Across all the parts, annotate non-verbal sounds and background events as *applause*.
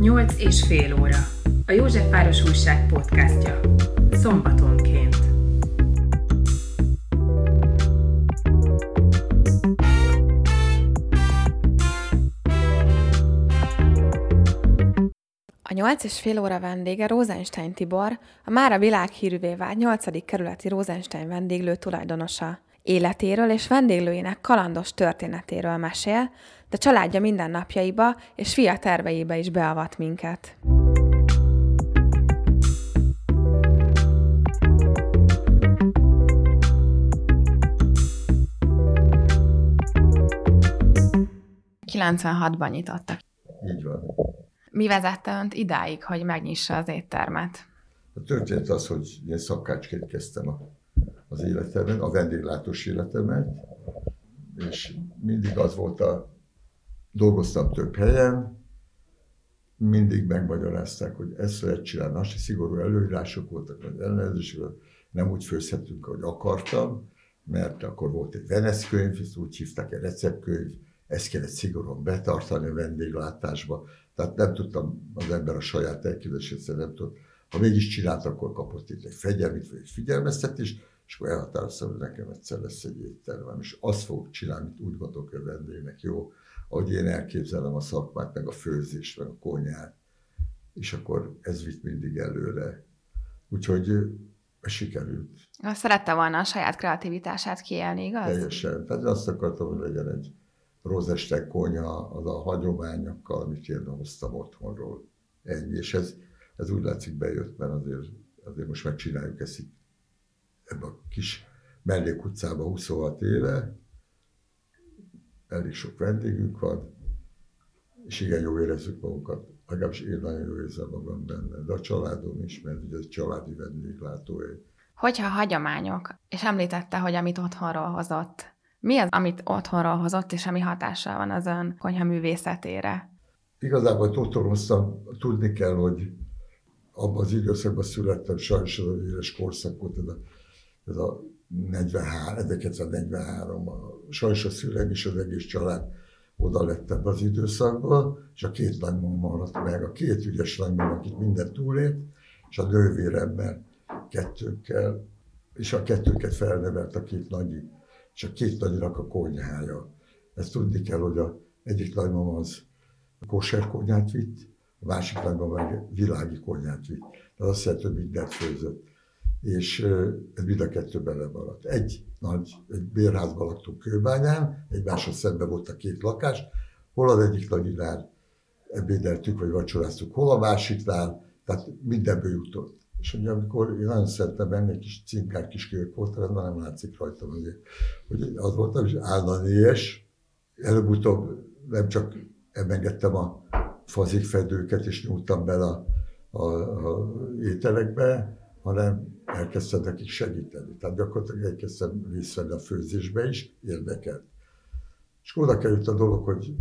Nyolc és fél óra. A Józsefváros Újság podcastja. Szombatonként. A nyolc és fél óra vendége Rosenstein Tibor, a mára világhírűvé vált 8. kerületi Rosenstein vendéglő tulajdonosa. Életéről és vendéglőjének kalandos történetéről mesél, de családja mindennapjaiba és fia terveibe is beavat minket. ban nyitottak. Így van. Mi vezette önt idáig, hogy megnyissa az éttermet? A történet az, hogy én szakácsként kezdtem a, az életemben, a vendéglátós életemet, és mindig az volt a, dolgoztam több helyen, mindig megmagyarázták, hogy ezt lehet csinálni, azt szigorú előírások voltak, az ellenőrzések, nem úgy főzhetünk, ahogy akartam, mert akkor volt egy Venesz könyv, ezt úgy hívták, egy receptkönyv, ezt kellett szigorúan betartani a vendéglátásba, tehát nem tudtam az ember a saját elképzelését nem tudott. Ha mégis csinált, akkor kapott itt egy fegyelmit, vagy egy figyelmeztetést, és akkor elhatároztam, hogy nekem egyszer lesz egy éttermem, és azt fogok csinálni, amit úgy gondolok, hogy a vendégnek jó, ahogy én elképzelem a szakmát, meg a főzést, meg a konyhát, és akkor ez vitt mindig előre. Úgyhogy sikerült. Szerette volna a saját kreativitását kiélni, igaz? Teljesen. Tehát azt akartam, hogy legyen egy rozestek konyha, az a hagyományokkal, amit én hoztam otthonról. Ennyi. És ez, ez úgy látszik bejött, mert azért, azért most megcsináljuk ezt itt ebbe a kis mellékutcába 26 éve. Elég sok vendégünk van, és igen, jó érezzük magunkat. Legalábbis én nagyon jó érzem magam benne, de a családom is, mert ugye ez családi vendéglátóhely. Hogyha a hagyományok, és említette, hogy amit otthonról hozott, mi az, amit otthonról hozott, és ami hatással van az ön konyha művészetére? Igazából, otthon tudni kell, hogy abban az időszakban születtem, sajnos az éles korszak volt, ez a, ez a 43, 1943, a, sajnos a szüleim és az egész család oda lett ebbe az időszakba, és a két nagymama maradt meg, a két ügyes nagymama, akit minden túlért, és a nővéremmel kettőkkel, és a kettőket felnevelt a két nagyi és a két nagynak a konyhája. Ezt tudni kell, hogy a egyik nagymama az kóser konyhát vitt, a másik nagymama meg világi konyhát vitt. Tehát azt jelenti, hogy mindent főzött. És ez mind a kettő bele. Egy nagy, egy bérházban laktunk Kőbányán, egymáshoz szemben volt a két lakás, hol az egyik nagyinál ebédeltük, vagy vacsoráztuk, hol a másiknál, tehát mindenből jutott. És ugye amikor én nagyon szerettem benne, egy kis cinkár kis kők volt, ez már nem látszik rajtam, hogy, hogy az voltam, és állandóes. Előbb-utóbb nem csak emengedtem a fazikfedőket, és nyúltam bele a, a, a ételekbe, hanem elkezdtem nekik segíteni. Tehát gyakorlatilag elkezdtem részt venni a főzésbe is, érdekelt. És oda került a dolog, hogy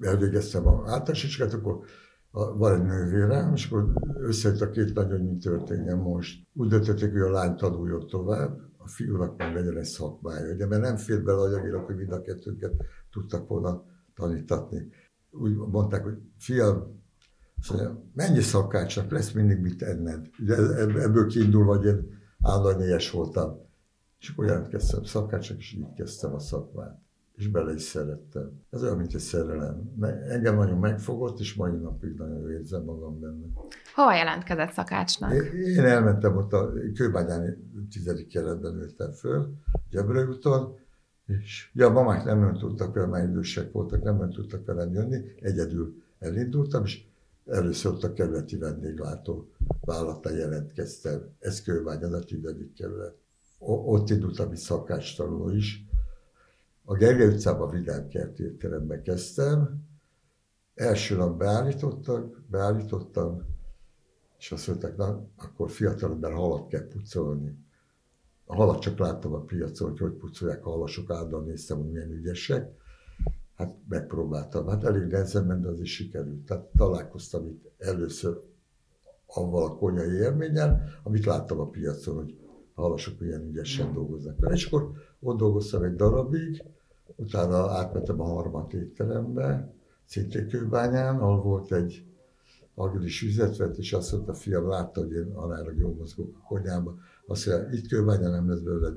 elvégeztem a általános akkor van egy nővérem, és akkor összejött a két nagyon, hogy mi történjen most. Úgy döntötték, hogy a lány tanuljon tovább, a fiúnak meg legyen egy szakmája. Ugye, mert nem fér bele anyagilag, hogy mind a kettőnket tudtak volna tanítatni. Úgy mondták, hogy fiam, mondja, mennyi szakácsnak lesz mindig mit enned. Ugye ebből kiindulva, hogy én állanyélyes voltam. És akkor jelentkeztem szakácsnak, és így kezdtem a szakmát és bele is szerettem. Ez olyan, mint egy szerelem. Engem nagyon megfogott, és mai napig nagyon érzem magam benne. Hova jelentkezett szakácsnak? Én elmentem ott a Kőbányáni tizedik keretben nőttem föl, úton, és ugye a mamák nem nagyon tudtak velem, már idősek voltak, nem nagyon tudtak velem jönni, egyedül elindultam, és először ott a kerületi vendéglátó vállalata jelentkeztem. Ez Kőbányán a tizedik kerület. Ott indultam, egy szakácstanuló is, a Gergely utcában Vidám Kert étterembe kezdtem. Első nap beállítottak, beállítottam, és azt mondták, na, akkor fiatalember halat kell pucolni. A halat csak láttam a piacon, hogy hogy pucolják a halasok, állandóan néztem, hogy milyen ügyesek. Hát megpróbáltam. Hát elég nehezen ment, de az is sikerült. Tehát találkoztam itt először avval a konyai élménnyel, amit láttam a piacon, hogy halasok milyen ügyesen dolgoznak. És akkor ott dolgoztam egy darabig, utána átmentem a harmadik étterembe, szintén Kőbányán, ahol volt egy agilis üzlet vett, és azt mondta, fiam látta, hogy én aránylag jól mozgok a konyhába. Azt mondja, itt kőbánya nem lesz belőle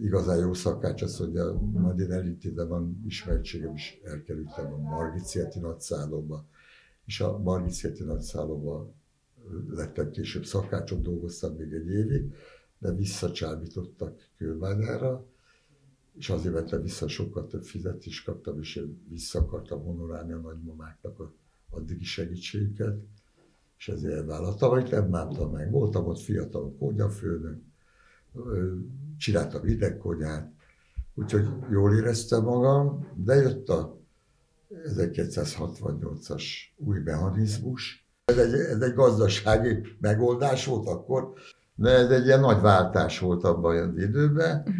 igazán jó szakács, azt mondja, majd én elítézem, van ismertségem is, elkerültem a Margit nagyszállóba, és a Margit nagyszállóba lettem később szakácsot, dolgoztam még egy évig, de visszacsábítottak kőbányára, és azért vettem vissza, sokkal több fizetést kaptam, és én vissza akartam honorálni a nagymamáknak a addigi segítségüket, és ezért elvállaltam, amit nem bántam meg. Voltam ott fiatal konyafőnök, csináltam hidegkonyát, úgyhogy jól éreztem magam, de jött a 1968-as új mechanizmus. Ez egy, ez egy gazdasági megoldás volt akkor, de ez egy ilyen nagy váltás volt abban az időben. Uh-huh.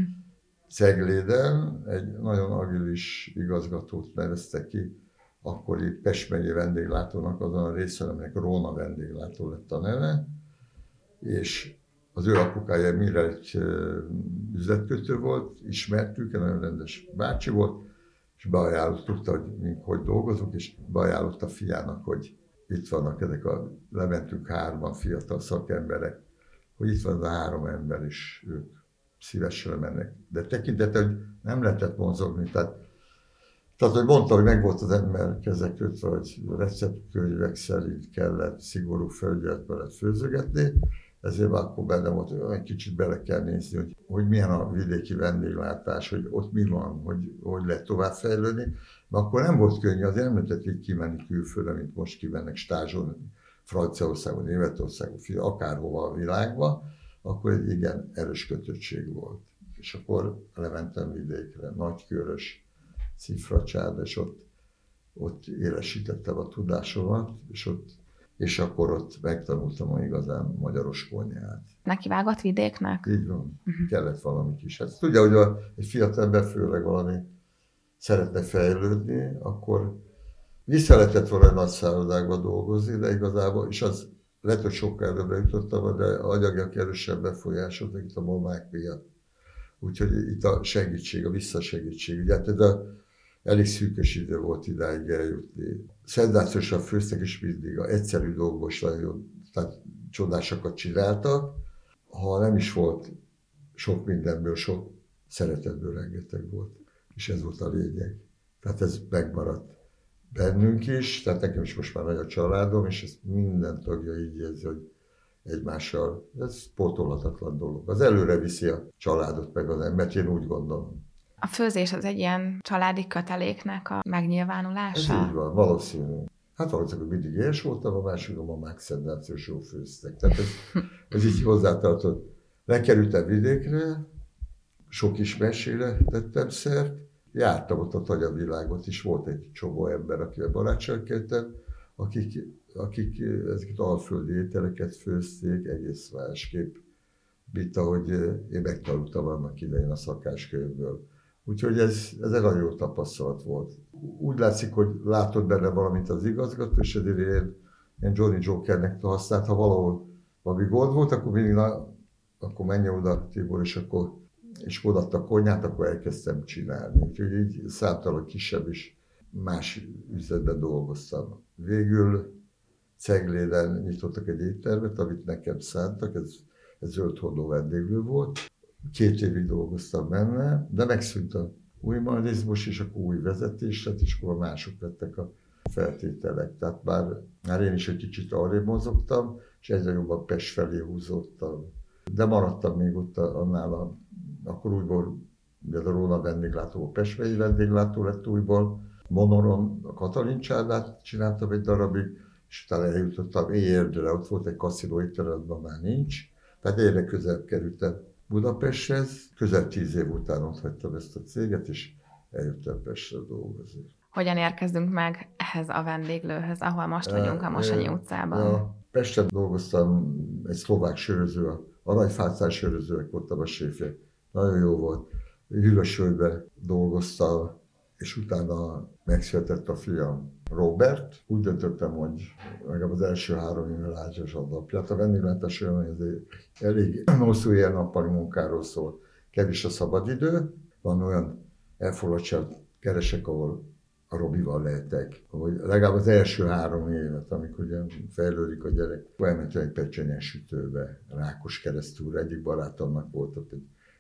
Cegléden egy nagyon agilis igazgatót nevezte ki, akkori Pest megyei vendéglátónak azon a részen, aminek Róna vendéglátó lett a neve, és az ő apukája mire egy üzletkötő volt, ismertük, egy nagyon rendes bácsi volt, és beajánlott, tudta, hogy mink hogy dolgozunk, és beajánlott a fiának, hogy itt vannak ezek a, lementünk hárman fiatal szakemberek, hogy itt van az a három ember, és ők szívesen mennek. De tekintettel, hogy nem lehetett mozogni, tehát, tehát hogy mondta, hogy meg volt az ember kezek kötve, hogy receptkönyvek szerint kellett szigorú felügyelet mellett főzögetni, ezért akkor benne volt, egy kicsit bele kell nézni, hogy, hogy milyen a vidéki vendéglátás, hogy ott mi van, hogy, hogy lehet továbbfejlődni. Mert akkor nem volt könnyű, azért nem lehetett így kimenni külföldre, mint most kimennek stázsolni Franciaországon, Németországon, akárhova a világba, akkor egy igen erős kötöttség volt. És akkor lementem vidékre, nagykörös, cifracsád, és ott, ott élesítettem a tudásomat, és ott és akkor ott megtanultam a igazán magyaros konyhát. Neki vágott vidéknek? Így van, uh-huh. kellett valami kis. Hát tudja, hogy a, egy fiatal ember főleg valami szeretne fejlődni, akkor vissza lehetett volna nagy szállodákba dolgozni, de igazából, és az lehet, hogy sokkal előbbre jutottam, de anyagiak erősebb befolyásoznak itt a mamák miatt. Úgyhogy itt a segítség, a visszasegítség. Ugye hát ez a elég szűkös idő volt idáig eljutni. Szenzációsan főztek, és mindig a egyszerű dolgos, nagyon, tehát csodásokat csináltak. Ha nem is volt sok mindenből, sok szeretetből rengeteg volt. És ez volt a lényeg. Tehát ez megmaradt bennünk is, tehát nekem is most már nagy a családom, és ezt minden tagja így érzi, hogy egymással, ez pótolhatatlan dolog. Az előre viszi a családot meg az embert, én úgy gondolom. A főzés az egy ilyen családi köteléknek a megnyilvánulása? Ez így van, valószínű. Hát valószínűleg mindig éhes voltam, a másik a mamák szenzációs jó főztek. Tehát ez, ez így hozzátartott. Lekerültem vidékre, sok is mesére tettem szert, jártam ott a tagyavilágot is, volt egy csomó ember, akivel barátságkedtem, akik, akik ezeket alföldi ételeket főzték egész másképp, mint ahogy én megtanultam annak idején a szakáskönyvből. Úgyhogy ez, ez egy nagyon jó tapasztalat volt. Úgy látszik, hogy látott benne valamit az igazgató, és ezért én, én Johnny Jokernek használt, ha valahol valami gond volt, akkor mindig na, akkor menjen oda Tibor, és akkor és odaadta a konyhát, akkor elkezdtem csinálni. Úgyhogy így számtalan kisebb is más üzletben dolgoztam. Végül Cegléden nyitottak egy éttermet, amit nekem szántak, ez, ez zöld vendéglő volt két évig dolgoztam benne, de megszűnt a új marizmus, és akkor új vezetés lett, és akkor mások lettek a feltételek. Tehát már, már én is egy kicsit arrébb mozogtam, és egyre jobban Pest felé húzottam. De maradtam még ott annál a, akkor újból, ugye a Róna vendéglátó, a Pest vendéglátó lett újból, Monoron a Katalin csádát csináltam egy darabig, és utána eljutottam Érdre, ott volt egy kaszinó étterem, már nincs, tehát egyre közelebb kerültem Budapesthez. Közel tíz év után ott hagytam ezt a céget, és eljöttem Pestre dolgozni. Hogyan érkezünk meg ehhez a vendéglőhöz, ahol most vagyunk, a Mosanyi utcában? A Pesten dolgoztam egy szlovák söröző, a aranyfácás sörözőek voltam a séfje. Nagyon jó volt. Hűvösvölgyben dolgoztam, és utána megszületett a fiam Robert. Úgy döntöttem, hogy meg az első három évvel a napját. A vendéglátás olyan, hogy ez elég *clears throat* hosszú ilyen nappali munkáról szól. Kevés a szabadidő, van olyan elfoglaltság keresek, ahol a Robival lehetek, hogy legalább az első három évet, amikor ugye fejlődik a gyerek, elmentem egy pecsenyes sütőbe, Rákos keresztül, egyik barátomnak volt ott,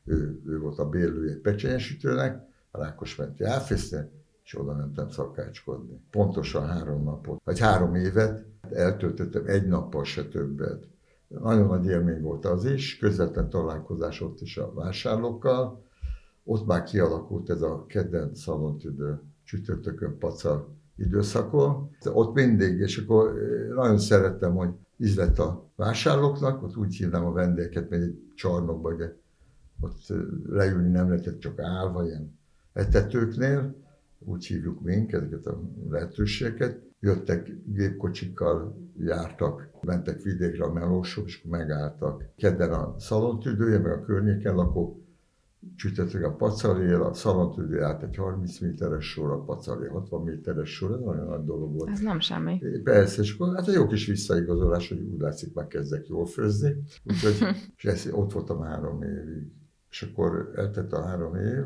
ő, ő volt a bérlője egy pecsenyes sütőnek, Rákos menti áfészte, és oda mentem szakácskodni. Pontosan három napot, vagy három évet eltöltöttem, egy nappal se többet. Nagyon nagy élmény volt az is, közvetlen találkozás ott is a vásárlókkal. Ott már kialakult ez a kedden szalontüdő csütörtökön pacal időszakon. Ott mindig, és akkor eh, nagyon szerettem, hogy ízlet a vásárlóknak, ott úgy hívnám a vendégeket, mert egy csarnokba, ugye, ott eh, leülni nem lehetett csak állva, ilyen etetőknél, úgy hívjuk mink ezeket a lehetőségeket. Jöttek gépkocsikkal, jártak, mentek vidékre a melósok, és megálltak. Kedden a szalontüdője, meg a környéken lakók csütörtök a pacalél, a szalontüdő állt egy 30 méteres sor, a pacalél 60 méteres sor, ez nagyon nagy dolog volt. Ez nem semmi. Persze, és akkor hát egy jó kis visszaigazolás, hogy úgy látszik, már kezdek jól főzni. Úgyhogy *laughs* és ez, ott voltam három évig. És akkor eltett a három év,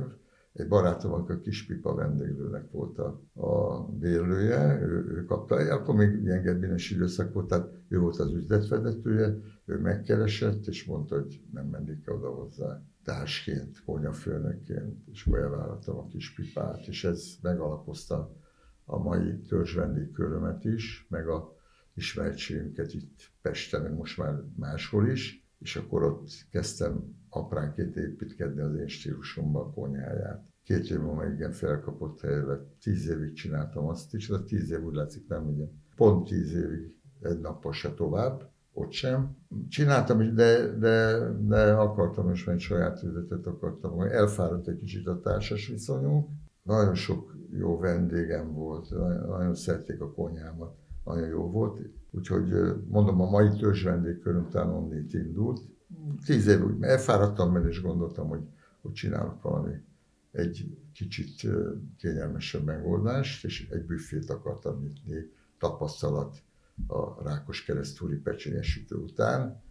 egy barátom, a Kispipa vendéglőnek volt a, a bérlője, ő, ő kapta, akkor még ilyen gebbines időszak volt, tehát ő volt az üzletvezetője, ő megkeresett, és mondta, hogy nem mennék oda hozzá társként, konyafőnökként, és akkor elvállaltam a Kispipát, és ez megalapozta a mai törzsvendégkörömet is, meg a ismertségünket itt Pesten, most már máshol is, és akkor ott kezdtem apránként építkedni az én stílusomba a konyháját. Két év múlva igen felkapott helyre, tíz évig csináltam azt is, de tíz év úgy látszik nem igen. Pont tíz évig, egy nappal se tovább, ott sem. Csináltam is, de, de, de akartam is, mert saját üzletet akartam. Elfáradt egy kicsit a társas viszonyunk. Nagyon sok jó vendégem volt, nagyon, nagyon szerették a konyhámat, nagyon jó volt. Úgyhogy mondom, a mai törzs vendégköröm talán onnét indult, tíz év úgy elfáradtam benne, és gondoltam, hogy, hogy csinálok valami egy kicsit kényelmesebb megoldást, és egy büffét akartam nyitni, tapasztalat a Rákos keresztúri pecsenyesítő után,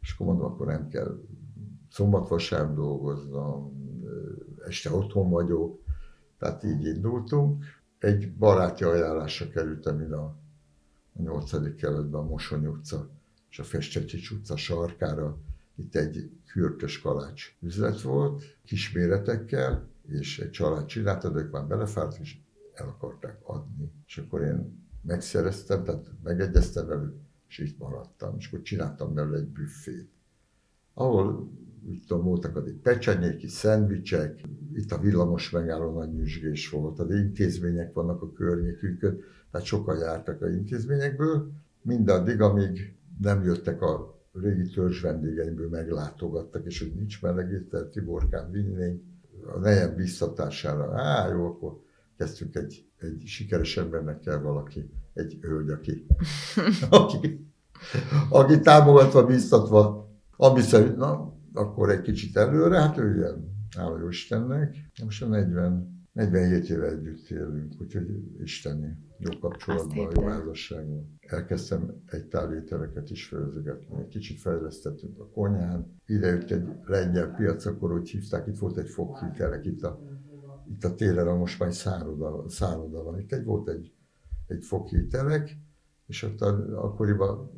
és akkor mondom, akkor nem kell szombat-vasárnap dolgoznom, este otthon vagyok, tehát így indultunk. Egy baráti ajánlásra kerültem ide a 8. kerületben, a Mosony utca és a Festettics utca sarkára, itt egy kürtös kalács üzlet volt, kis méretekkel, és egy család csinálta, de ők már belefárt, és el akarták adni. És akkor én megszereztem, tehát megegyeztem velük, és itt maradtam. És akkor csináltam belőle egy büffét, ahol úgy tudom, voltak addig pecsenyéki, szendvicsek, itt a villamos megálló nagy nyüzsgés volt, az intézmények vannak a környékünkön, tehát sokan jártak a intézményekből, mindaddig, amíg nem jöttek a régi törzs vendégeimből meglátogattak, és hogy nincs melegétel, Tiborkán vinnénk, a nejem biztatására, á, jó, akkor kezdtünk egy, egy sikeres embernek kell valaki, egy hölgy, aki, *laughs* aki, aki támogatva, biztatva, ami szerint, na, akkor egy kicsit előre, hát ő ilyen, hála Istennek. Most a 40 47 éve együtt élünk, úgyhogy isteni jó kapcsolatban, jó házasságban. Elkezdtem egy távételeket is főzögetni, kicsit fejlesztettünk a konyhán. Ide jött egy lengyel piac, akkor úgy hívták, itt volt egy foghitelek, itt a, itt a téren, most már szálloda, szálloda van. Itt egy, volt egy, egy foghitelek, és ott a, akkoriban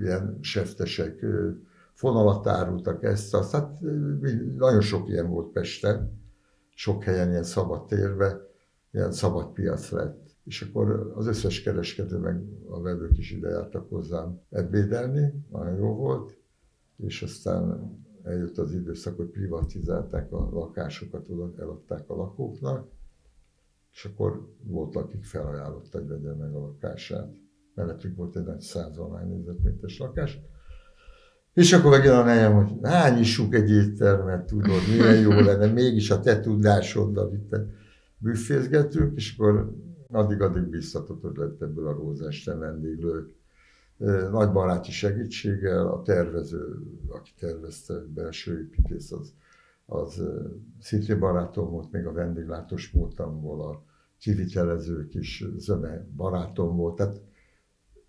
ilyen seftesek fonalat árultak ezt, azt, hát nagyon sok ilyen volt Pesten, sok helyen ilyen szabad térbe, ilyen szabad piac lett. És akkor az összes kereskedő, meg a vevők is ide jártak hozzám ebédelni, nagyon jó volt, és aztán eljött az időszak, hogy privatizálták a lakásokat, oda eladták a lakóknak, és akkor volt, akik felajánlott, hogy vegye meg a lakását. Mellettünk volt egy nagy százalmány négyzetméteres lakás, és akkor megint a nejem, hogy hány nyissuk egy éttermet, tudod, milyen jó *laughs* lenne, mégis a te tudásoddal itt büffézgetünk, és akkor addig-addig biztatott, lett ebből a Rózesten vendéglő. Nagy baráti segítséggel, a tervező, aki tervezte, belső építész, az, az szintén barátom volt, még a vendéglátós múltamból, a kivitelezők is zöme barátom volt, tehát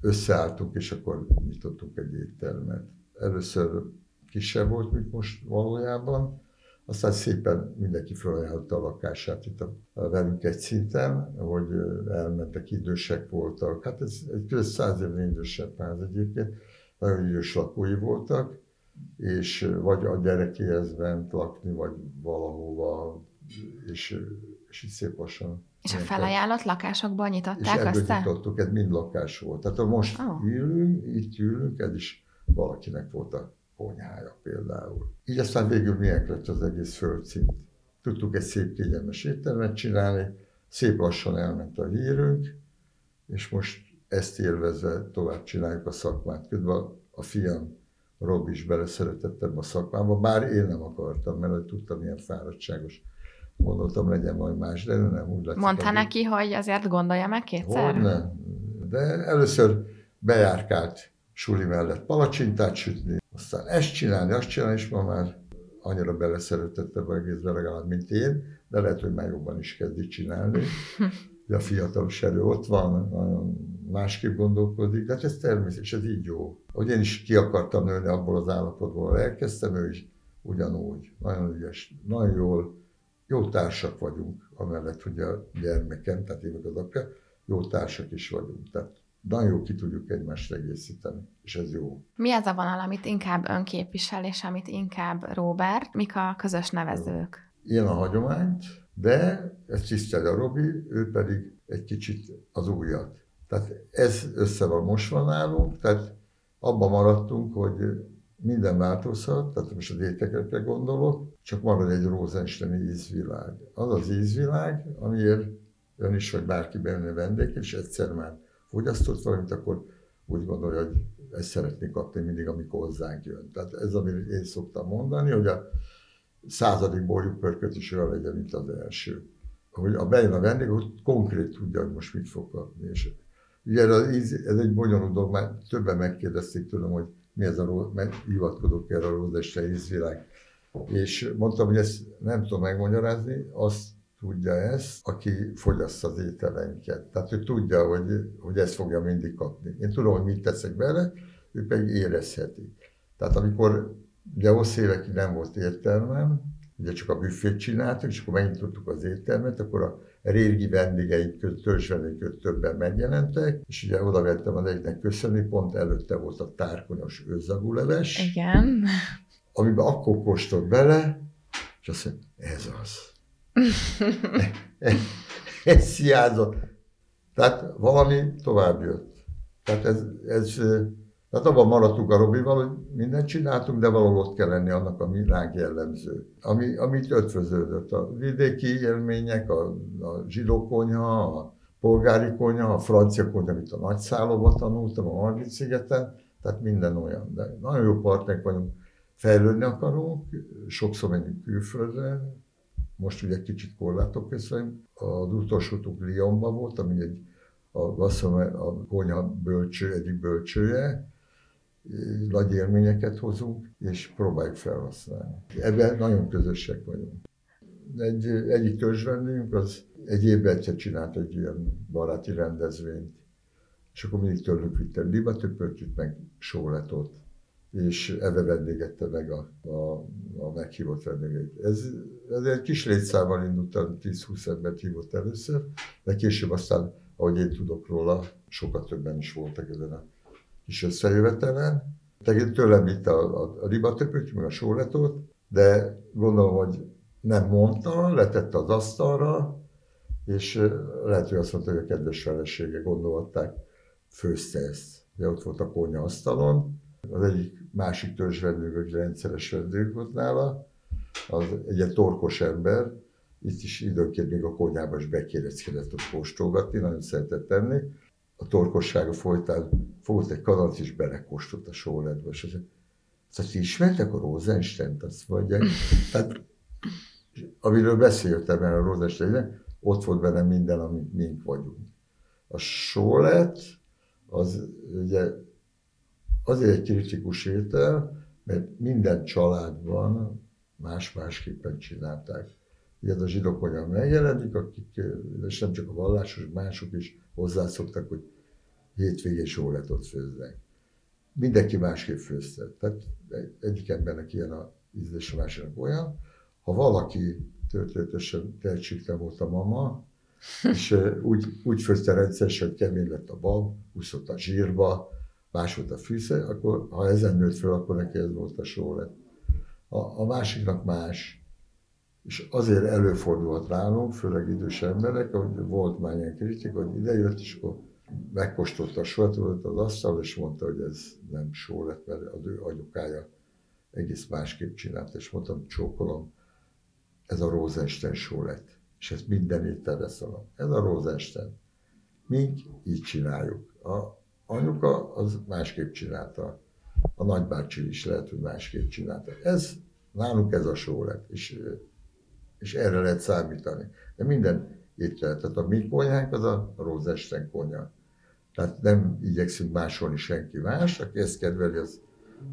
összeálltunk, és akkor nyitottunk egy éttermet először kisebb volt, mint most valójában. Aztán szépen mindenki felajánlotta a lakását itt a, a velünk egy szinten, hogy elmentek, idősek voltak. Hát ez egy köz száz évnél idősebb ház egyébként, nagyon idős lakói voltak, és vagy a gyerekéhez ment lakni, vagy valahova, és, és így szép lassan. És a felajánlott lakásokból nyitották és aztán? nyitottuk, ez mind lakás volt. Tehát most oh. ülünk, itt ülünk, ez is valakinek volt a konyhája például. Így aztán végül milyen lett az egész földszint. Tudtuk egy szép kényelmes éttermet csinálni, szép lassan elment a hírünk, és most ezt élvezve tovább csináljuk a szakmát. Közben a fiam Rob is beleszeretett ebbe a szakmába, bár én nem akartam, mert hogy tudtam, milyen fáradtságos. Gondoltam, legyen majd más, de nem úgy lett. Mondta neki, hogy azért gondolja meg kétszer? Hogy nem. De először bejárkált suli mellett palacsintát sütni, aztán ezt csinálni, azt csinálni, és ma már annyira beleszeretett ebbe egészbe legalább, mint én, de lehet, hogy már jobban is kezdi csinálni. a fiatalos erő ott van, nagyon másképp gondolkodik, de hát ez természetes, ez így jó. Hogy én is ki akartam nőni abból az állapotból, elkezdtem, ő is ugyanúgy, nagyon ügyes, nagyon jól, jó társak vagyunk, amellett, hogy a gyermekem, tehát én az apja, jó társak is vagyunk. Tehát nagyon jó ki tudjuk egymást egészíteni, és ez jó. Mi az a vonal, amit inkább önképvisel, és amit inkább Robert? Mik a közös nevezők? Ilyen a hagyományt, de ezt tiszteli a Robi, ő pedig egy kicsit az újat. Tehát ez össze van mosva nálunk, tehát abban maradtunk, hogy minden változhat, tehát most az ételekre gondolok, csak marad egy Rosensteini ízvilág. Az az ízvilág, amiért ön is, vagy bárki benne vendég, és egyszer már fogyasztott valamit, akkor úgy gondolja, hogy ezt szeretné kapni mindig, amikor hozzánk jön. Tehát ez, amit én szoktam mondani, hogy a századik borjú is olyan legyen, mint az első. Hogy a bejön a vendég, hogy konkrét tudja, hogy most mit fog kapni. És ugye ez, ez egy bonyolult dolog, már többen megkérdezték tőlem, hogy mi ez a mert hivatkozok erre a rózeste ízvilág. És mondtam, hogy ezt nem tudom megmagyarázni, azt tudja ezt, aki fogyaszt az ételeinket. Tehát ő tudja, hogy, hogy ezt fogja mindig kapni. Én tudom, hogy mit teszek bele, ő pedig érezheti. Tehát amikor ugye hosszú évekig nem volt értelmem, ugye csak a büfét csináltuk, és akkor megnyitottuk az éttermet, akkor a régi vendégeink között, törzs vendégeink többen megjelentek, és ugye oda vettem az egyiknek köszönni, pont előtte volt a tárkonyos őzagúleves. Igen. Amiben akkor kóstolt bele, és azt mondja, ez az. *laughs* ez hiányzott. Tehát valami tovább jött. Tehát ez, ez tehát abban maradtunk a Robival, hogy mindent csináltunk, de valahol ott kell lenni annak, ami ránk jellemző. Ami, amit ötvöződött. A vidéki élmények, a, a zsidó konyha, a polgári konyha, a francia konyha, amit a nagyszállóba tanultam, a Margit szigeten, tehát minden olyan. De nagyon jó partnerek vagyunk, fejlődni akarunk, sokszor megyünk külföldre, most ugye kicsit korlátok közben. Az utolsó utunk Lyonban volt, ami egy a Vasszom, a konyha bölcső, egyik bölcsője, nagy élményeket hozunk, és próbáljuk felhasználni. Ebben nagyon közösek vagyunk. Egy, egyik törzsvendünk az egy évben egyszer csinált egy ilyen baráti rendezvényt, és akkor mindig tőlük vittem libatöpörtjük, meg sóletot és ebbe vendégette meg a, a, a meghívott vendégeit. Ez, ez egy kis létszámmal indult, 10-20 embert hívott először, de később aztán, ahogy én tudok róla, sokat többen is voltak ezen a kis összejövetelen. Tehát tőlem itt a, a, a ribatöpöt, meg a sóletot, de gondolom, hogy nem mondta, letette az asztalra, és lehet, hogy azt mondta, hogy a kedves felesége gondolták, főzte ezt. De ott volt a konyha asztalon, az egyik másik törzsvendők, aki rendszeres vendég volt nála, az egy torkos ember, itt is időnként még a konyhába is bekéreckedett ott kóstolgatni, nagyon szeretett tenni. A torkossága folytán fogott egy kalanc és belekóstolt a sóledbe, és azt mondja, ismertek a Rosenstein-t, azt mondják. Tehát, amiről beszéltem el a Rosenstein, ott volt benne minden, ami mink vagyunk. A sólet, az ugye azért egy kritikus étel, mert minden családban más-másképpen csinálták. Ugye a zsidók olyan megjelenik, akik, és nem csak a vallásos, mások is hozzászoktak, hogy hétvégén sóletot főznek. Mindenki másképp főzte. Tehát egyik embernek ilyen a ízlés, a másiknak olyan. ha valaki történetesen tehetségtelen volt a mama, és úgy, úgy főzte rendszeresen, hogy kemény lett a bab, úszott a zsírba, más volt a fűszer, akkor ha ezen nőtt föl, akkor neki ez volt a só lett. A, a másiknak más. És azért előfordulhat nálunk, főleg idős emberek, hogy volt már ilyen kritika, hogy idejött, és akkor megkóstolta a sót, az asztal, és mondta, hogy ez nem só lett, mert az ő anyukája egész másképp csinált, és mondtam, csókolom, ez a Rosenstein só lett, és ezt minden ételre szalam. Ez a Rosenstein. Mink így csináljuk. A anyuka az másképp csinálta. A nagybácsi is lehet, hogy másképp csinálta. Ez, nálunk ez a só lett, és, és erre lehet számítani. De minden étel, tehát a mi konyhánk az a Rosenstein konyha. Tehát nem igyekszünk másolni senki más, aki ezt kedveli, az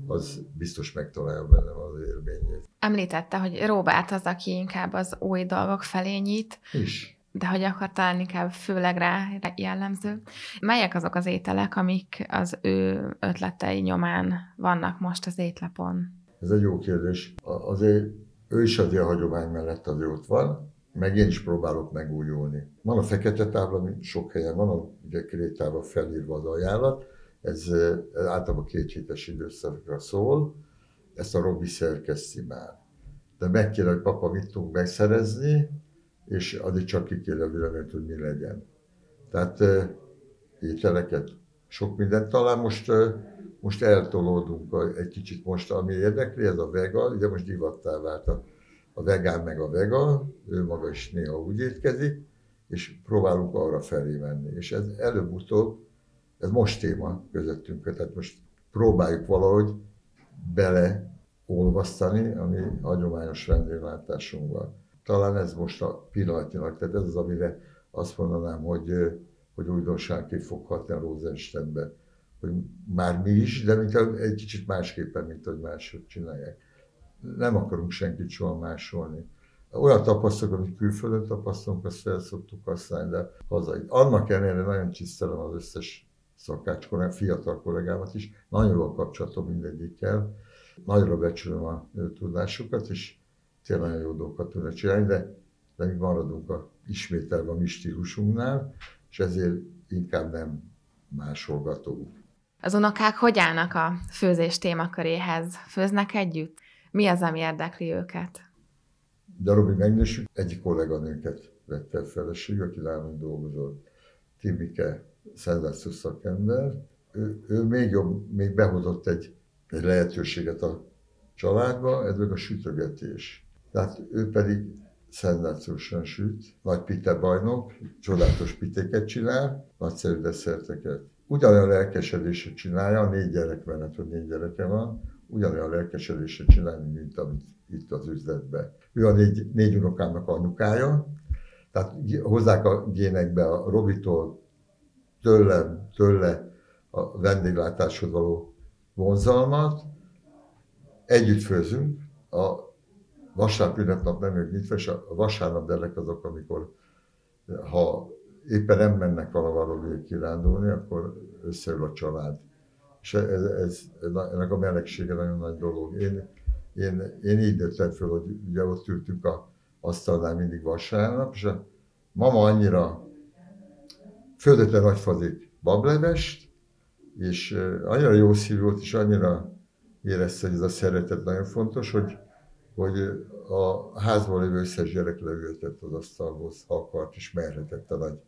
az biztos megtalálja bennem az élményét. Említette, hogy Róbert az, aki inkább az új dolgok felé nyit. Is. De hogy akar talán inkább főleg rá jellemző. Melyek azok az ételek, amik az ő ötletei nyomán vannak most az étlapon? Ez egy jó kérdés. Azért ő is az a hagyomány mellett az ott van, meg én is próbálok megújulni. Van a fekete tábla, mint sok helyen van, a ugye krétával felírva az ajánlat, ez általában két hétes időszakra szól, ezt a Robi szerkeszti már. De meg kéne, hogy papa mit tudunk megszerezni, és addig csak ki kéne véleményt, hogy mi legyen. Tehát ételeket, sok mindent. Talán most, most eltolódunk egy kicsit most, ami érdekli, ez a vega, ugye most divattá vált a, a vegán meg a vega, ő maga is néha úgy étkezik, és próbálunk arra felé menni. És ez előbb-utóbb ez most téma közöttünk, tehát most próbáljuk valahogy beleolvasztani a mi hagyományos vendéglátásunkban. Talán ez most a pillanatnyilag, tehát ez az, amire azt mondanám, hogy, hogy újdonságként fog hatni a Rosensteinbe. Hogy már mi is, de mint egy kicsit másképpen, mint hogy mások csinálják. Nem akarunk senkit soha másolni. Olyan tapasztalatok, amit külföldön tapasztalunk, azt fel használni, de hazai. Annak ellenére nagyon tisztelem az összes szakács kollégám, fiatal kollégámat is, nagyon jó kapcsolatom mindegyikkel, nagyra becsülöm a tudásukat, és tényleg nagyon jó dolgokat tudnak csinálni, de, de mi maradunk a, ismételve a mi stílusunknál, és ezért inkább nem másolgatunk. Az unokák hogy állnak a főzés témaköréhez? Főznek együtt? Mi az, ami érdekli őket? De Robi megnősük, egyik kolléganőnket vette feleség, aki nálunk dolgozott. Timike szenzációs szakember, ő, ő még jobb, még behozott egy, egy lehetőséget a családba, ez meg a sütögetés. Tehát ő pedig szenzációsan süt, nagy pite bajnok, csodálatos pitéket csinál, nagyszerű desszerteket. Ugyanolyan lelkesedéssel csinálja, négy gyerek mellett, hogy négy gyereke van, ugyanolyan lelkesedéssel csinálni, mint amit itt az üzletben. Ő a négy, négy unokámnak anyukája, tehát hozzák a génekbe a Robitól tőlem, tőle a vendéglátáshoz való vonzalmat. Együtt főzünk, a vasárnap ünnepnap nem ők nyitva, és a vasárnap delek azok, amikor ha éppen nem mennek valavaló kirándulni, akkor összeül a család. És ez, ez, ennek a melegsége nagyon nagy dolog. Én, én, én így nőttem föl, hogy ugye ott ültünk a asztalnál mindig vasárnap, és a mama annyira földetlen nagyfazik bablevest, és annyira jó szívű volt, és annyira érezte, hogy ez a szeretet nagyon fontos, hogy, hogy a házban lévő összes gyerek leültett az asztalhoz, ha akart, és merhetett a nagy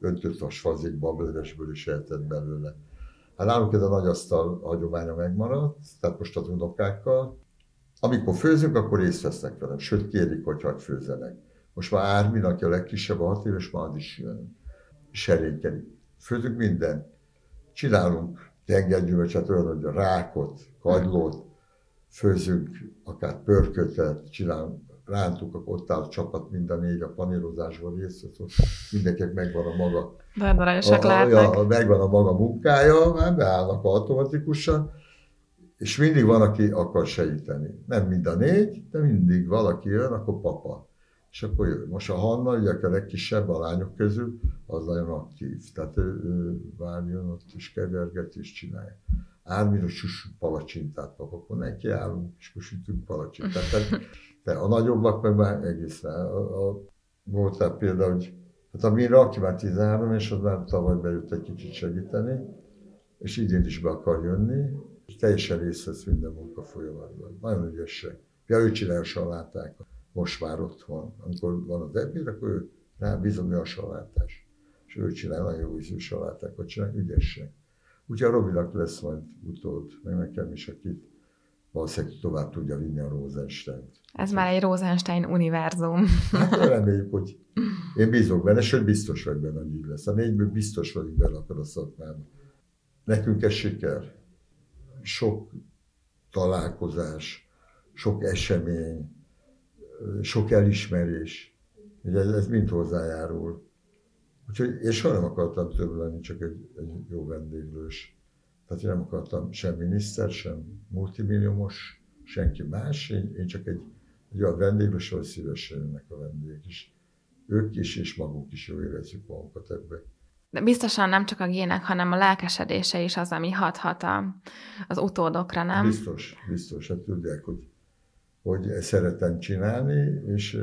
öntött vasfazik bablevesből is eltett belőle. Hát nálunk ez a nagy asztal hagyománya megmaradt, tehát most az unokákkal. Amikor főzünk, akkor részt vesznek velem, sőt kérik, hogy hagyd főzzenek. Most már Ármin, aki a legkisebb, a hat éves, már az is jön serékedik. Főzünk mindent. Csinálunk tengergyümölcset, olyan, hogy a rákot, kagylót, főzünk akár pörkötet, csinálunk, rántuk, akkor ott áll a csapat mind a négy a panírozásban részt vesz, mindenkinek megvan a maga. a, a, a, megvan a maga munkája, már beállnak automatikusan, és mindig van, aki akar segíteni. Nem mind a négy, de mindig valaki jön, akkor papa. És akkor jön. Most a Hanna, ugye a legkisebb a lányok közül, az nagyon aktív. Tehát ő, ő várjon ott is keverget és csinálja. Ármíros süssük palacsintát nap, akkor nekiállunk, és akkor sütünk palacsintát. Tehát, de a nagyobbak meg már egészen. A, a, voltál például, hogy hát a Mira, aki már 13, és az már tavaly bejött egy kicsit segíteni, és idén is be akar jönni, és teljesen részt vesz minden munka folyamatban. Nagyon ügyesek. Ja, ő csinálja a salátákat. Most már ott van. Amikor van az ebéd, akkor ő rá bízom, a salátás. És ő csinál nagyon jó ízű salátákat, csinál ügyesek. Úgyhogy a Robinak lesz majd utód, meg nekem is, aki valószínűleg tovább tudja vinni a Rosenstein-t. Ez már egy Rosenstein univerzum. Hát *laughs* reméljük, hogy én bízok benne, sőt biztos vagy benne, hogy így lesz. A négyből biztos vagyok benne akkor a szakmában. Nekünk ez siker. Sok találkozás, sok esemény, sok elismerés. Ugye ez, ez mind hozzájárul. Úgyhogy én soha nem akartam több lenni, csak egy, egy jó vendéglős. Tehát én nem akartam sem miniszter, sem multimilliómos, senki más. Én, én csak egy, egy olyan vendéglős, ahol szívesen jönnek a vendégek is. Ők is, és maguk is jól érezzük magunkat ebbe. De biztosan nem csak a gének, hanem a lelkesedése is az, ami hathat a, az utódokra, nem? Biztos, biztos. Hát tudják, hogy, hogy szeretem csinálni, és,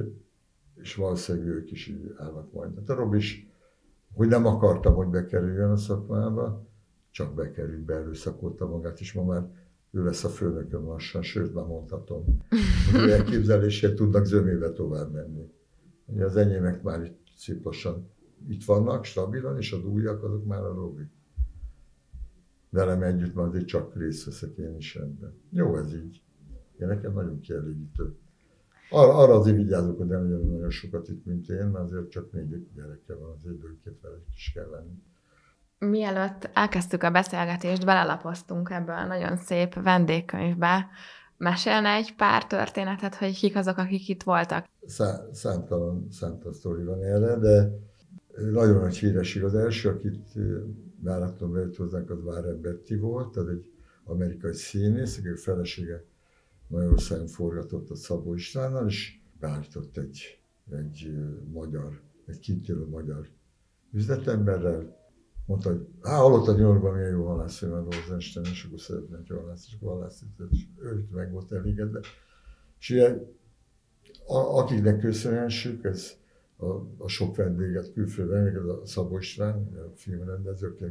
és valószínűleg ők is így állnak majd. Hát a Rob is, hogy nem akartam, hogy bekerüljön a szakmába, csak bekerült, beerőszakolta magát, és ma már ő lesz a főnököm lassan, sőt, már mondhatom, hogy ő elképzelését tudnak zömébe tovább menni. Ugye az enyémek már itt szép lassan itt vannak stabilan, és az újak azok már a Robi. Velem együtt már azért csak részt veszek én is ebben. Jó ez így. Én nekem nagyon kielégítő. Arra, arra azért vigyázok, hogy nem jön nagyon sokat itt, mint én, mert azért csak négy gyereke van, az időnként vele is kell lenni. Mielőtt elkezdtük a beszélgetést, belelapoztunk ebbe a nagyon szép vendégkönyvbe. Mesélne egy pár történetet, hogy kik azok, akik itt voltak? Szá, számtalan, számtalan sztori van erre, de nagyon nagy híresség. Az első, akit váratlan bejött hozzánk, az Warren Betty volt, az egy amerikai színész, aki felesége Magyarországon forgatott a Szabó Istvánnal, és beállított egy, egy magyar, egy kint élő magyar üzletemberrel, mondta, hogy hát hallott a New Yorkban milyen jó halász, hogy már Rosenstein, és akkor szeretne egy halász, és halász, és ő meg volt elégedve. És ugye, akiknek köszönhessük, ez a, a sok vendéget, külföldi vendéget, a Szabó István, a filmrendező, aki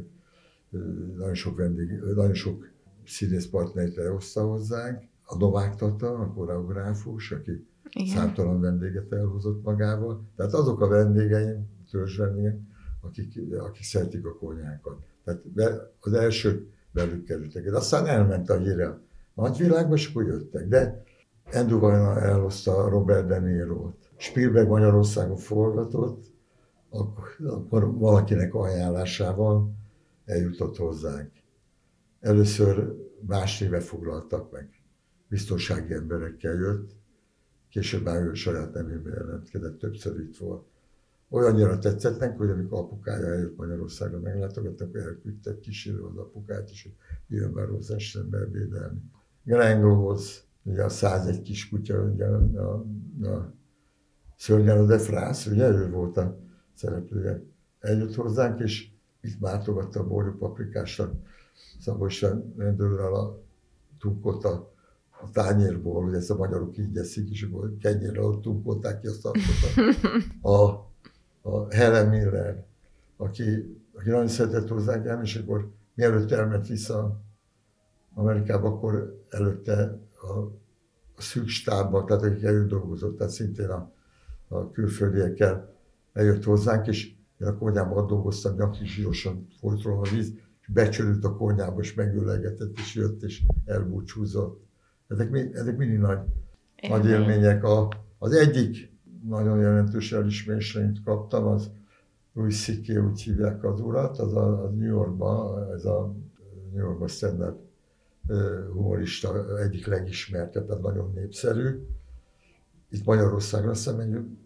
nagyon sok vendég, nagyon sok színész partnert elhozta hozzánk, a Novák Tata, a koreográfus, aki Igen. számtalan vendéget elhozott magával. Tehát azok a vendégeim, törzs vendégeim, akik, akik szeretik a konyhákat. Tehát az első velük kerültek. De aztán elment a híre a nagyvilágba, és akkor jöttek. De Andrew Vajna elhozta Robert De Niro-t. Spielberg Magyarországon forgatott, akkor, akkor valakinek ajánlásával eljutott hozzánk. Először más néve foglaltak meg. Biztonsági emberekkel jött, később már ő saját nevében jelentkezett, többször itt volt. Olyannyira tetszett neki, hogy amikor apukája eljött Magyarországra meglátogatni, akkor elküldte kísérő az apukát, és hogy jön már hozzá szembe ebédelni. Glenglowhoz, ugye a 101 kiskutya, ugye a, a, a de Frász, ugye ő volt a szereplője. Eljött hozzánk, és itt látogatta a borjú paprikásra, István rendőrrel a tunkot a, a tányérból, hogy ezt a magyarok így eszik, és akkor kenyérrel ott tunkolták ki a, *laughs* a, a Helen Miller, aki, aki nagyon szeretett hozzánk járni, és akkor mielőtt elment vissza Amerikába, akkor előtte a, a szűk stábban, tehát akik előtt dolgozott, tehát szintén a, a külföldiekkel eljött hozzánk, és én a konyában dolgoztam, nyaki zsírosan folyt a víz, és becsörült a konyába, és megölegetett, és jött, és elbúcsúzott. Ezek, ezek mindig nagy, nagy élmények. A, az egyik nagyon jelentős elismerést kaptam, az Louis C.K. úgy hívják az urat, az a, a New Yorkban, ez a New Yorkban stand humorista egyik legismertebb, tehát nagyon népszerű. Itt Magyarországon azt hiszem,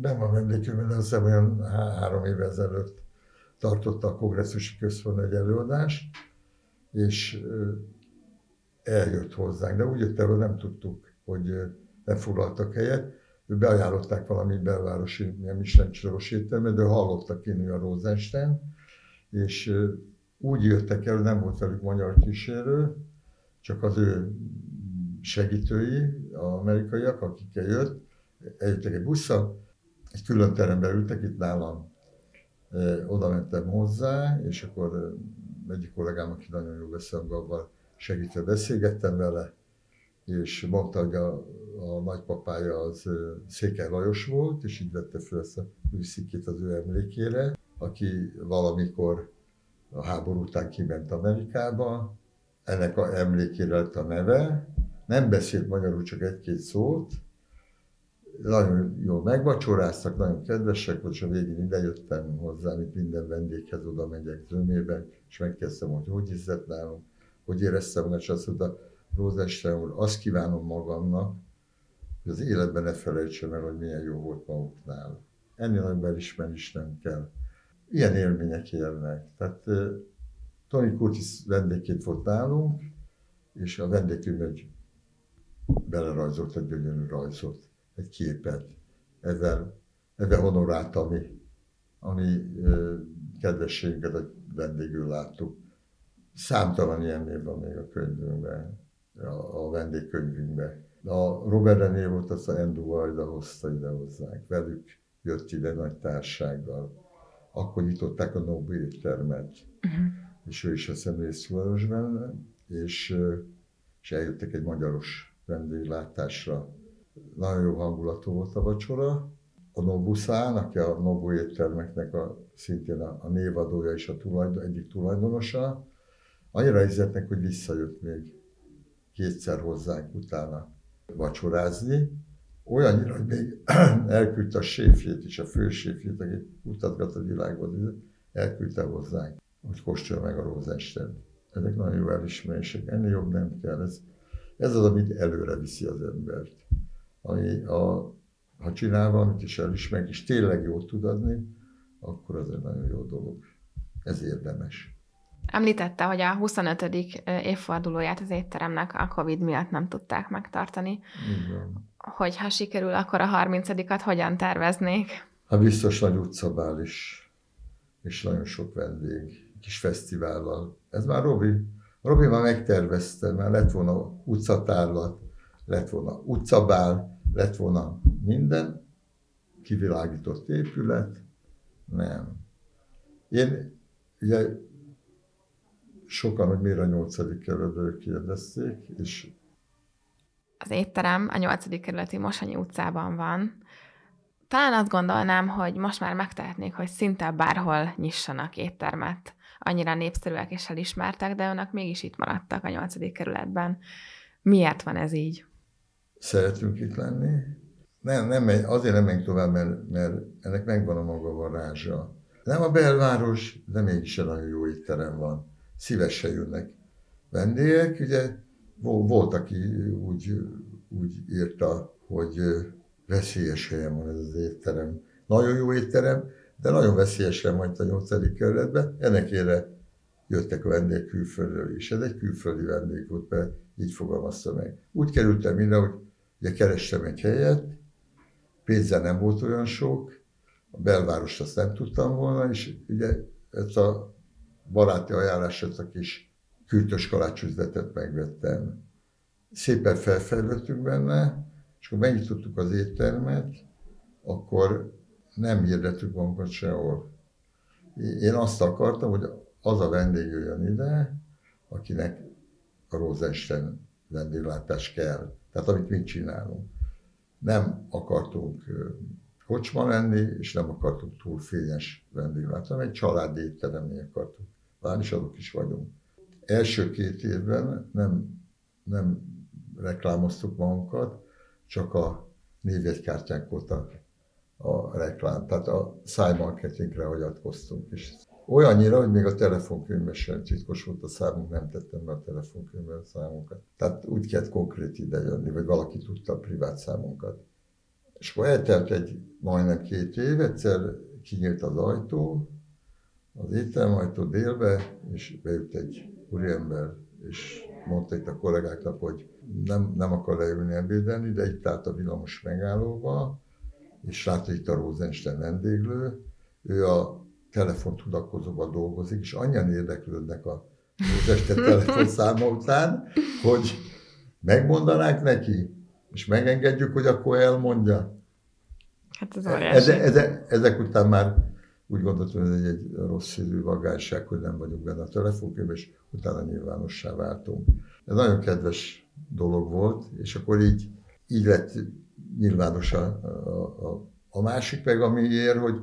nem van emlékümben, de azt hiszem olyan három évvel ezelőtt tartotta a kongresszusi központ egy előadást, és eljött hozzánk, de úgy jött el, hogy nem tudtuk, hogy nem foglaltak helyet. Ő beajánlották valami belvárosi, milyen Michelin csillagos éttermet, de hallottak én a Rosenstein, és úgy jöttek el, nem volt velük magyar kísérő, csak az ő segítői, az amerikaiak, akikkel jött, eljöttek egy busszal, egy külön terembe ültek itt nálam, oda mentem hozzá, és akkor egyik kollégám, aki nagyon jó beszél abban segítve beszélgettem vele, és mondta, hogy a, a nagypapája az Székely Lajos volt, és így vette fel ezt a műszikét az ő emlékére, aki valamikor a háború után kiment Amerikába, ennek a emlékére lett a neve, nem beszélt magyarul csak egy-két szót, nagyon jól megvacsoráztak, nagyon kedvesek volt, és a végén idejöttem hozzá, mint minden vendéghez oda megyek zömében, és megkezdtem, hogy hogy izzett nálunk, hogy éreztem magam, és azt mondta, Rózeste úr, azt kívánom magamnak, hogy az életben ne felejtsem el, hogy milyen jó volt maguknál. Ennél nagyobb elismerés nem kell. Ilyen élmények élnek. Tehát Tony Curtis vendégként volt nálunk, és a vendégünk egy belerajzolt egy gyönyörű rajzot, egy képet. Ezzel, ezzel honorálta mi, ami kedvességünket a vendégül láttuk. Számtalan ilyen név van még a könyvünkben, a, a vendégkönyvünkben. A Robert René volt, azt a Andrew Vajda hozta ide hozzánk. Velük jött ide nagy társággal. Akkor nyitották a Nobel éttermet, uh-huh. és ő is a részt benne, és, és eljöttek egy magyaros vendéglátásra. Nagyon jó hangulatú volt a vacsora. A Nobuszán, aki a Nobu éttermeknek a, szintén a, a névadója és a tulajdon, egyik tulajdonosa, annyira izzetnek, hogy visszajött még kétszer hozzánk utána vacsorázni. Olyannyira, hogy még *clears throat* elküldte a séfjét is, a főséfjét, aki mutatgat a világot, elküldte hozzánk, hogy kóstolja meg a rózestet. Ezek nagyon jó elismerések, ennél jobb nem kell. Ez, ez az, amit előre viszi az embert. Ami a, ha csinál valamit is elismer, és tényleg jót tud adni, akkor az egy nagyon jó dolog. Ez érdemes. Említette, hogy a 25. évfordulóját az étteremnek a Covid miatt nem tudták megtartani. Igen. Hogyha sikerül, akkor a 30-at hogyan terveznék? Hát biztos nagy utcabál is, és nagyon sok vendég, kis fesztivállal. Ez már Robi, Robi már megtervezte, már lett volna utcatárlat, lett volna utcabál, lett volna minden, kivilágított épület, nem. Én ugye sokan, hogy miért a nyolcadik kerületből kérdezték, és az étterem a nyolcadik kerületi Mosanyi utcában van. Talán azt gondolnám, hogy most már megtehetnék, hogy szinte bárhol nyissanak éttermet. Annyira népszerűek és elismertek, de önök mégis itt maradtak a nyolcadik kerületben. Miért van ez így? Szeretünk itt lenni. Nem, nem megy, azért nem menjünk tovább, mert, mert ennek megvan a maga varázsa. Nem a belváros, de mégis nagyon jó étterem van szívesen jönnek vendégek. Ugye volt, aki úgy, úgy írta, hogy veszélyes helyen van ez az étterem. Nagyon jó étterem, de nagyon veszélyesen van itt a 8. kerületben. Ennek ére jöttek a vendégek külföldről is. Ez egy külföldi vendég volt, mert így fogalmazta meg. Úgy kerültem ide, hogy ugye kerestem egy helyet, pénze nem volt olyan sok, a belvárost azt nem tudtam volna, és ugye ezt a baráti ajánlásra kis kürtös kalácsüzletet megvettem. Szépen felfejlődtünk benne, és akkor megnyitottuk az éttermet, akkor nem hirdettük magunkat sehol. Én azt akartam, hogy az a vendég jöjjön ide, akinek a Rózenstein vendéglátás kell. Tehát amit mi csinálunk. Nem akartunk kocsma lenni, és nem akartunk túl fényes vendéglátást, hanem egy családi étteremnél akartunk is azok is vagyunk. Első két évben nem, nem reklámoztuk magunkat, csak a névjegykártyánk volt a, a reklám, tehát a szájmarketingre hagyatkoztunk. És olyannyira, hogy még a telefonkönyvben sem titkos volt a számunk, nem tettem be a telefonkönyvben a számunkat. Tehát úgy kellett konkrét ide jönni, vagy valaki tudta a privát számunkat. És akkor eltelt egy majdnem két év, egyszer kinyílt az ajtó, az éttermajtó délbe, és bejött egy úriember, és mondta itt a kollégáknak, hogy nem, nem akar leülni ebédelni, de itt állt a villamos megállóba, és látta itt a Rosenstein vendéglő. Ő a telefontudakozóban dolgozik, és annyian érdeklődnek a este telefonszáma *laughs* után, hogy megmondanák neki, és megengedjük, hogy akkor elmondja. Hát ez Eze, eze, ezek után már úgy gondoltam, hogy ez egy, egy rossz hírű vagányság, hogy nem vagyok benne a telefonkönyvben, és utána nyilvánossá váltunk. Ez nagyon kedves dolog volt, és akkor így, így lett nyilvános a, a, a, a másik meg, amiért, hogy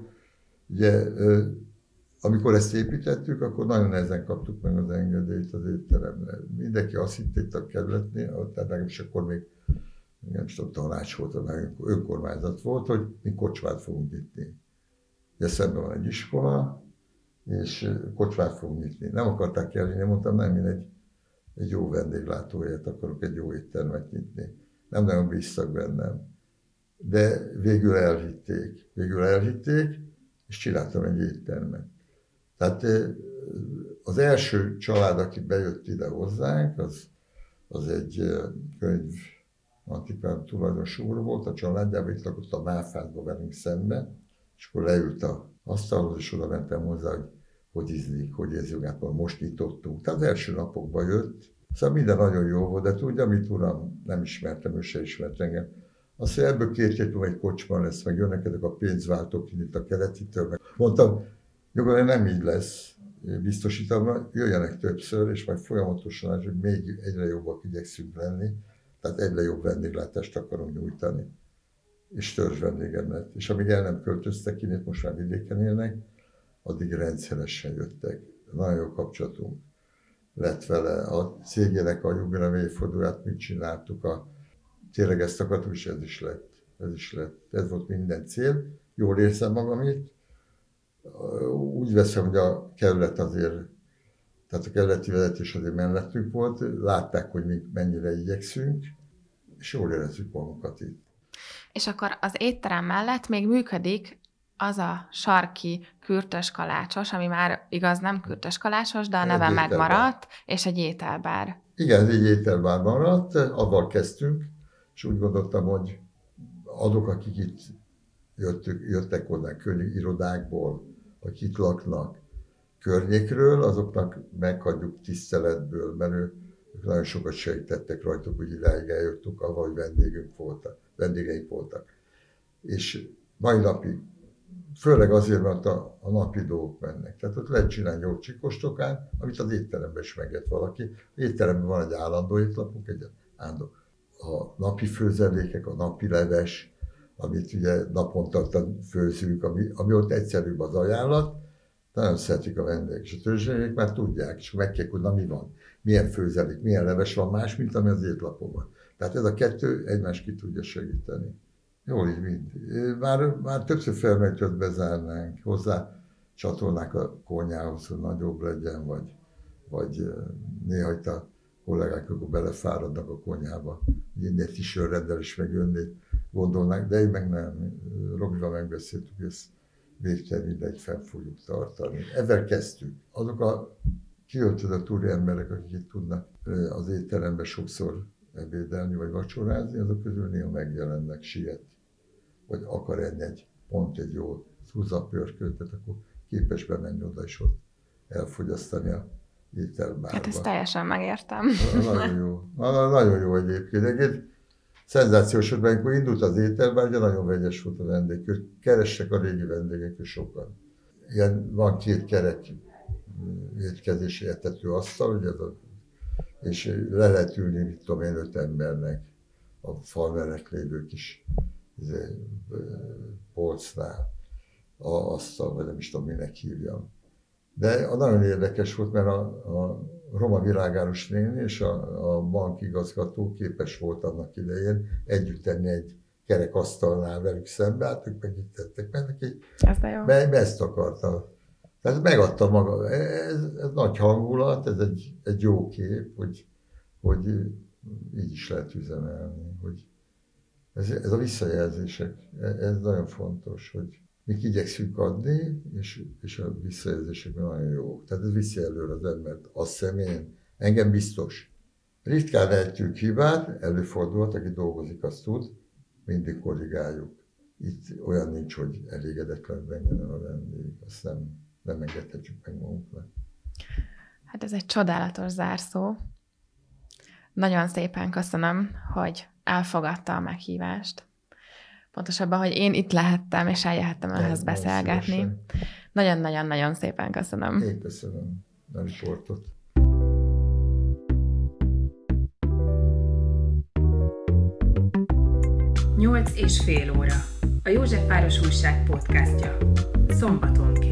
ugye amikor ezt építettük, akkor nagyon nehezen kaptuk meg az engedélyt az étteremre. Mindenki azt hitte itt a kerületnél, tehát is akkor még nem is tudom, tanács volt, meg önkormányzat volt, hogy mi kocsmát fogunk nyitni. Ugye szemben van egy iskola, és kocsmát fogunk nyitni. Nem akarták elvinni, mondtam, nem, én egy, egy jó vendéglátóhelyet akarok, egy jó éttermet nyitni. Nem nagyon bíztak bennem. De végül elhitték. Végül elhitték, és csináltam egy éttermet. Tehát az első család, aki bejött ide hozzánk, az, az egy könyv antikvár tulajdonos úr volt, a családjában itt lakott a Máfádba velünk szembe, és akkor leült a asztalhoz, és oda mentem hozzá, hogy hogy ízlik, hogy érzi magát, most nyitottunk. Tehát az első napokban jött, szóval minden nagyon jó volt, de tudja, mit uram, nem ismertem, ő se ismert engem. Azt mondja, ebből két hét egy kocsma lesz, meg jönnek ezek a pénzváltók itt a keletitől. Meg. Mondtam, Nyugodtan nem így lesz, biztosítom, jöjjenek többször, és majd folyamatosan, hogy még egyre jobbak igyekszünk lenni, tehát egyre jobb vendéglátást akarunk nyújtani, és törzs vendégem lett. És amíg el nem költöztek innét, most már vidéken élnek, addig rendszeresen jöttek. Nagyon jó kapcsolatunk lett vele. A cégének a jubileum évfordulóját mit csináltuk, a, tényleg ezt akartuk, és ez is lett. Ez is lett. Ez volt minden cél. Jól érzem magam itt, úgy veszem, hogy a kerület azért, tehát a kerületi vezetés azért mellettünk volt, látták, hogy mi mennyire igyekszünk, és jól érezzük magunkat itt. És akkor az étterem mellett még működik az a sarki kürtös kalácsos, ami már igaz nem kürtös kalácsos, de a neve egy megmaradt, és egy ételbár. Igen, egy ételbár maradt, avval kezdtünk, és úgy gondoltam, hogy azok, akik itt jöttük, jöttek hozzánk irodákból, akik itt laknak környékről, azoknak meghagyjuk tiszteletből, mert ők nagyon sokat sejtettek rajtuk, hogy idáig eljöttünk, ahol hogy vendégünk voltak, vendégeink voltak. És mai napig, főleg azért, mert a, a napi dolgok mennek. Tehát ott lehet csinálni jó csikostokán, amit az étteremben is megett valaki. Az étteremben van egy állandó étlapunk, egy állandó. A napi főzelékek, a napi leves, amit ugye naponta főzünk, ami, ami ott egyszerűbb az ajánlat, nagyon szeretik a vendégek, és a törzsények már tudják, és megkérdezik, hogy na mi van, milyen főzelék, milyen leves van más, mint ami az étlapon van. Tehát ez a kettő egymást ki tudja segíteni. Jó, így mind. Már, már többször felmerült, hogy bezárnánk, hozzá csatolnák a konyához, hogy nagyobb legyen, vagy, vagy néha itt a kollégák akkor belefáradnak a konyhába, hogy innen egy kis is megjönni gondolnák, de én meg nem. Robival megbeszéltük, ezt végtelen ideig fel fogjuk tartani. Ezzel kezdtük. Azok a kiöltözött úri emberek, akik itt tudnak az étteremben sokszor ebédelni vagy vacsorázni, azok közül néha megjelennek, siet, vagy akar enni egy pont egy jó szúzapörköltet, akkor képes bemenni oda és ott elfogyasztani a ételbárba. Hát ezt teljesen megértem. Nagyon jó. Nagyon jó egyébként. egyébként szenzációs, hogy amikor indult az ételben, ugye nagyon vegyes volt a vendég, kerestek a régi vendégek sokan. Ilyen, van két kerek étkezési etető asztal, ugye az a, és le lehet ülni, mit tudom én, öt embernek, a falmerek lévő kis izé, polcnál, a asztal, vagy nem is tudom, minek hívjam. De a nagyon érdekes volt, mert a, a Roma Virágáros néni és a, a bankigazgató képes volt annak idején együtt tenni egy kerekasztalnál velük szembe, hát ők meg itt tettek, mert neki. Mert ezt akarta. Tehát megadta maga. Ez, ez nagy hangulat, ez egy, egy jó kép, hogy, hogy így is lehet üzemelni, hogy ez, ez a visszajelzések, ez nagyon fontos, hogy mi igyekszünk adni, és, és a visszajelzések nagyon jó. Tehát ez viszi előre az embert, a személyén. Engem biztos. Ritkán lehetjük hibát, előfordulhat, aki dolgozik, azt tud, mindig korrigáljuk. Itt olyan nincs, hogy elégedetlen menjen a vendég, azt nem, nem engedhetjük meg magunknak. Hát ez egy csodálatos zárszó. Nagyon szépen köszönöm, hogy elfogadta a meghívást. Pontosabban, hogy én itt lehettem, és eljöhettem önhöz beszélgetni. Nagyon-nagyon-nagyon szépen köszönöm. Én köszönöm a riportot. Nyolc és fél óra. A József Város Újság podcastja. Szombatonként.